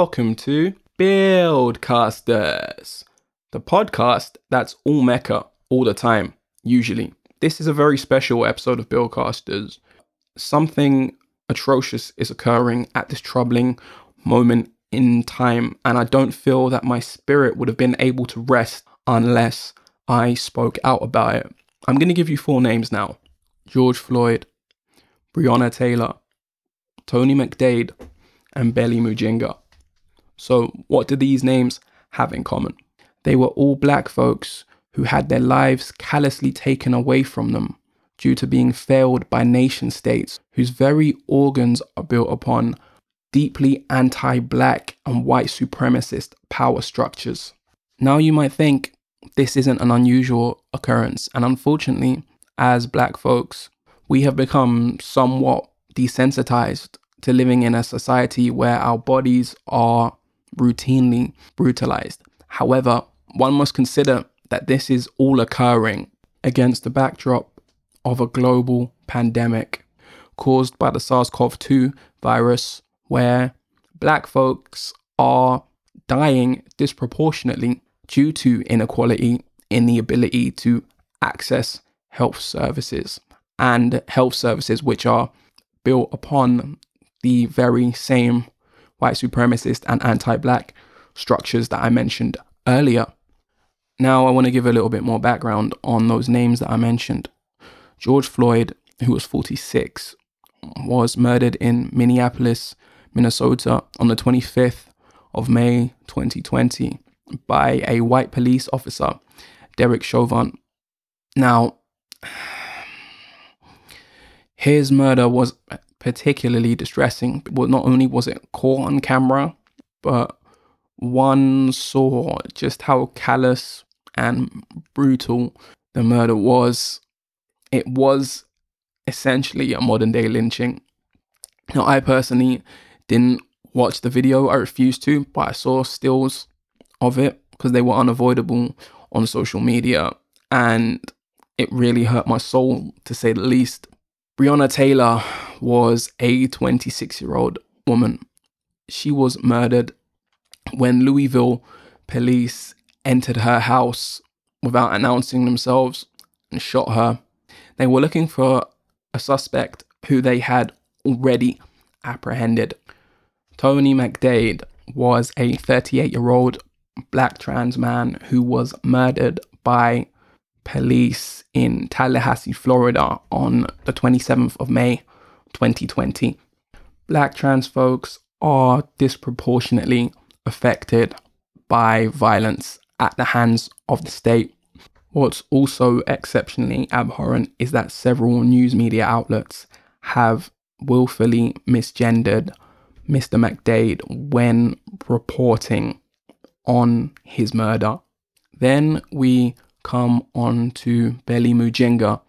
welcome to Buildcasters, the podcast that's all mecha all the time, usually. This is a very special episode of Buildcasters. Something atrocious is occurring at this troubling moment in time, and I don't feel that my spirit would have been able to rest unless I spoke out about it. I'm going to give you four names now George Floyd, Breonna Taylor, Tony McDade, and Belly Mujinga. So, what do these names have in common? They were all black folks who had their lives callously taken away from them due to being failed by nation states whose very organs are built upon deeply anti black and white supremacist power structures. Now, you might think this isn't an unusual occurrence, and unfortunately, as black folks, we have become somewhat desensitized to living in a society where our bodies are routinely brutalized. However, one must consider that this is all occurring against the backdrop of a global pandemic caused by the SARS CoV 2 virus, where black folks are dying disproportionately due to inequality in the ability to access health services and health services which are built upon the very same white supremacist and anti black structures that I mentioned earlier. Now, I want to give a little bit more background on those names that I mentioned. George Floyd, who was 46, was murdered in Minneapolis, Minnesota on the 25th of May 2020 by a white police officer, Derek Chauvin. Now, his murder was particularly distressing. Well, not only was it caught on camera, but one saw just how callous and brutal the murder was. It was essentially a modern day lynching. Now, I personally didn't watch the video, I refused to, but I saw stills of it because they were unavoidable on social media and it really hurt my soul to say the least. Breonna Taylor was a 26 year old woman. She was murdered when Louisville police entered her house without announcing themselves and shot her. They were looking for a suspect who they had already apprehended. Tony McDade was a 38 year old black trans man who was murdered by police in Tallahassee, Florida on the 27th of May 2020. Black trans folks are disproportionately affected by violence at the hands of the state. What's also exceptionally abhorrent is that several news media outlets have willfully misgendered Mr. McDade when reporting on his murder. Then we come on to Belly Mujinga.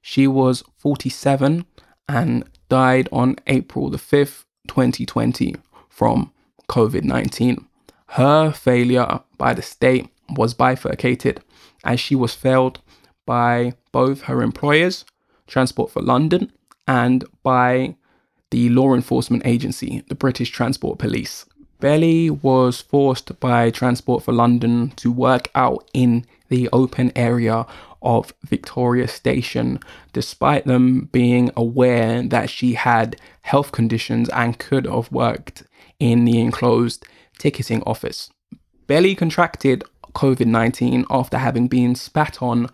She was 47 and died on April the 5th, 2020, from COVID 19. Her failure by the state was bifurcated as she was failed by both her employers, Transport for London, and by the law enforcement agency, the British Transport Police. Belly was forced by Transport for London to work out in the open area of Victoria Station, despite them being aware that she had health conditions and could have worked in the enclosed ticketing office. Belly contracted COVID 19 after having been spat on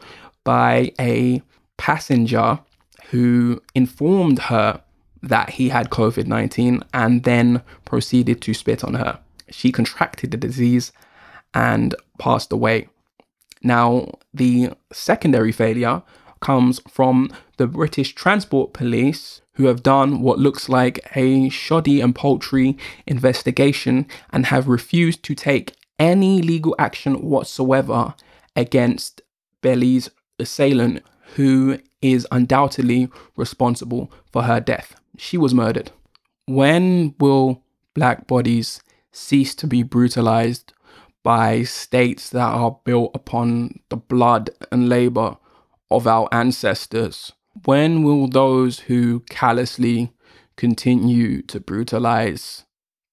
by a passenger who informed her that he had COVID 19 and then proceeded to spit on her. She contracted the disease and passed away. Now, the secondary failure comes from the British Transport Police, who have done what looks like a shoddy and paltry investigation and have refused to take any legal action whatsoever against Belly's assailant, who is undoubtedly responsible for her death. She was murdered. When will black bodies cease to be brutalized by states that are built upon the blood and labor of our ancestors? When will those who callously continue to brutalize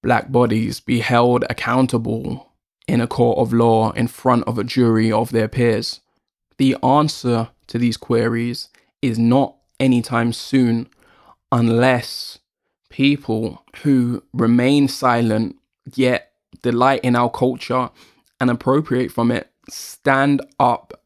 black bodies be held accountable in a court of law in front of a jury of their peers? The answer to these queries is not anytime soon unless people who remain silent yet delight in our culture and appropriate from it stand up,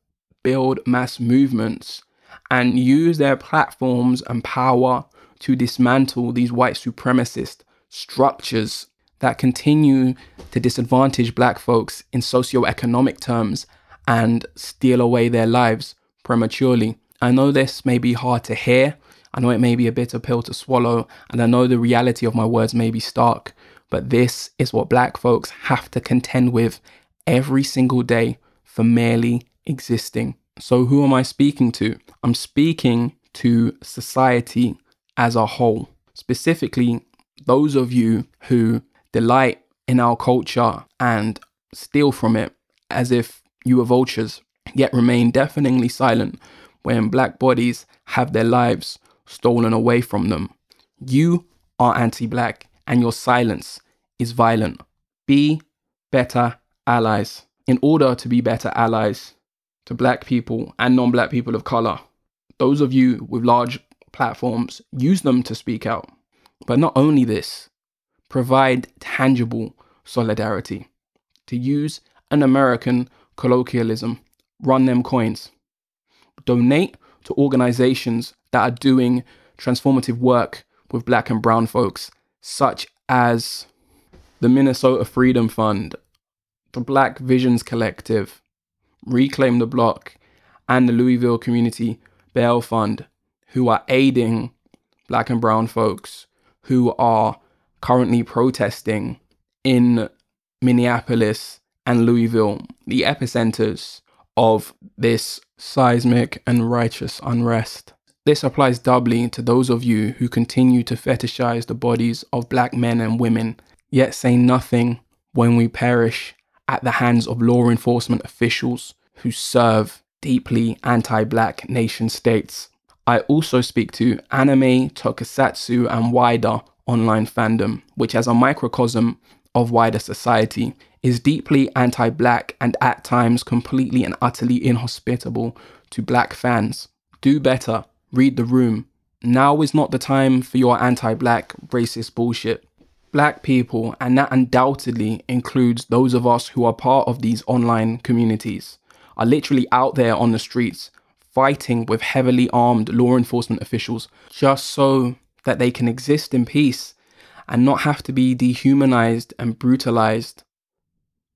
build mass movements, and use their platforms and power to dismantle these white supremacist structures that continue to disadvantage black folks in socioeconomic terms and steal away their lives prematurely. I know this may be hard to hear. I know it may be a bitter pill to swallow, and I know the reality of my words may be stark, but this is what black folks have to contend with every single day for merely existing. So, who am I speaking to? I'm speaking to society as a whole, specifically those of you who delight in our culture and steal from it as if you were vultures, yet remain deafeningly silent when black bodies have their lives stolen away from them. You are anti black and your silence is violent. Be better allies. In order to be better allies to black people and non black people of color, those of you with large platforms, use them to speak out. But not only this, provide tangible solidarity. To use an American colloquialism, run them coins. Donate to organizations that are doing transformative work with black and brown folks, such as the Minnesota Freedom Fund, the Black Visions Collective, Reclaim the Block, and the Louisville Community Bail Fund, who are aiding black and brown folks who are currently protesting in Minneapolis and Louisville, the epicenters of this seismic and righteous unrest. This applies doubly to those of you who continue to fetishize the bodies of black men and women, yet say nothing when we perish at the hands of law enforcement officials who serve deeply anti black nation states. I also speak to anime, tokusatsu, and wider online fandom, which, as a microcosm of wider society, is deeply anti black and at times completely and utterly inhospitable to black fans. Do better, read the room. Now is not the time for your anti black racist bullshit. Black people, and that undoubtedly includes those of us who are part of these online communities, are literally out there on the streets fighting with heavily armed law enforcement officials just so that they can exist in peace and not have to be dehumanized and brutalized.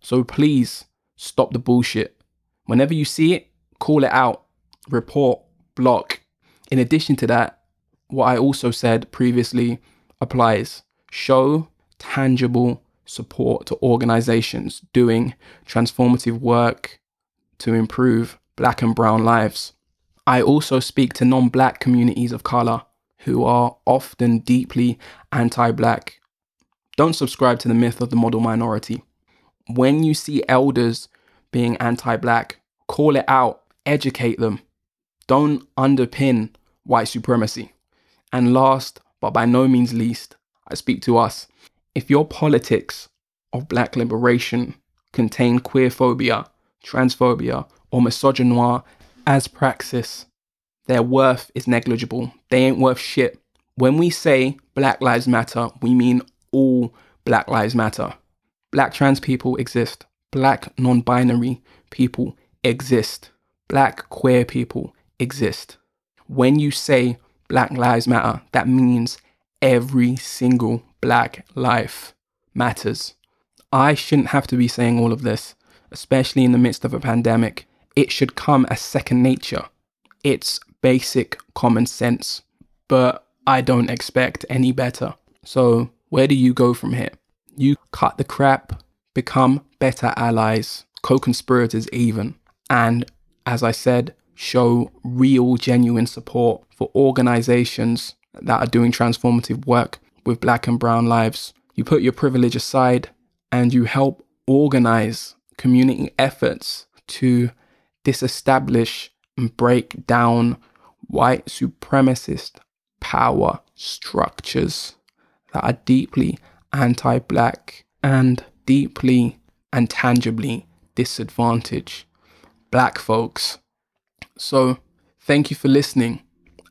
So please stop the bullshit. Whenever you see it, call it out, report, block. In addition to that, what I also said previously applies. Show tangible support to organizations doing transformative work to improve black and brown lives. I also speak to non black communities of color who are often deeply anti black. Don't subscribe to the myth of the model minority. When you see elders being anti black, call it out, educate them. Don't underpin white supremacy. And last, but by no means least, I speak to us. If your politics of black liberation contain queerphobia, transphobia, or misogynoir as praxis, their worth is negligible. They ain't worth shit. When we say Black Lives Matter, we mean all Black Lives Matter. Black trans people exist. Black non binary people exist. Black queer people exist. When you say Black Lives Matter, that means every single black life matters. I shouldn't have to be saying all of this, especially in the midst of a pandemic. It should come as second nature. It's basic common sense, but I don't expect any better. So, where do you go from here? You cut the crap, become better allies, co conspirators, even, and as I said, show real, genuine support for organizations that are doing transformative work with black and brown lives. You put your privilege aside and you help organize community efforts to disestablish and break down white supremacist power structures that are deeply anti black, and deeply and tangibly disadvantage black folks. So, thank you for listening.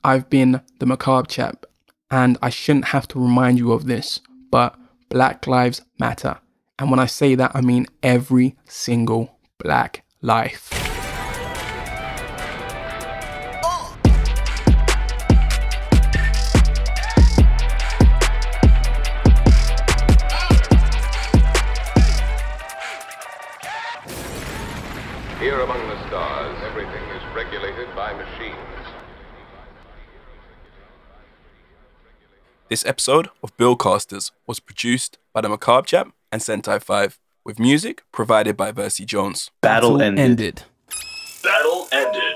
I've been the Macabre Chap, and I shouldn't have to remind you of this, but Black Lives Matter. And when I say that, I mean every single black life. Here among the stars, everything is regulated by machines. This episode of Buildcasters was produced by the Macabre Chap and Sentai 5, with music provided by Versi Jones. Battle ended. ended. Battle ended.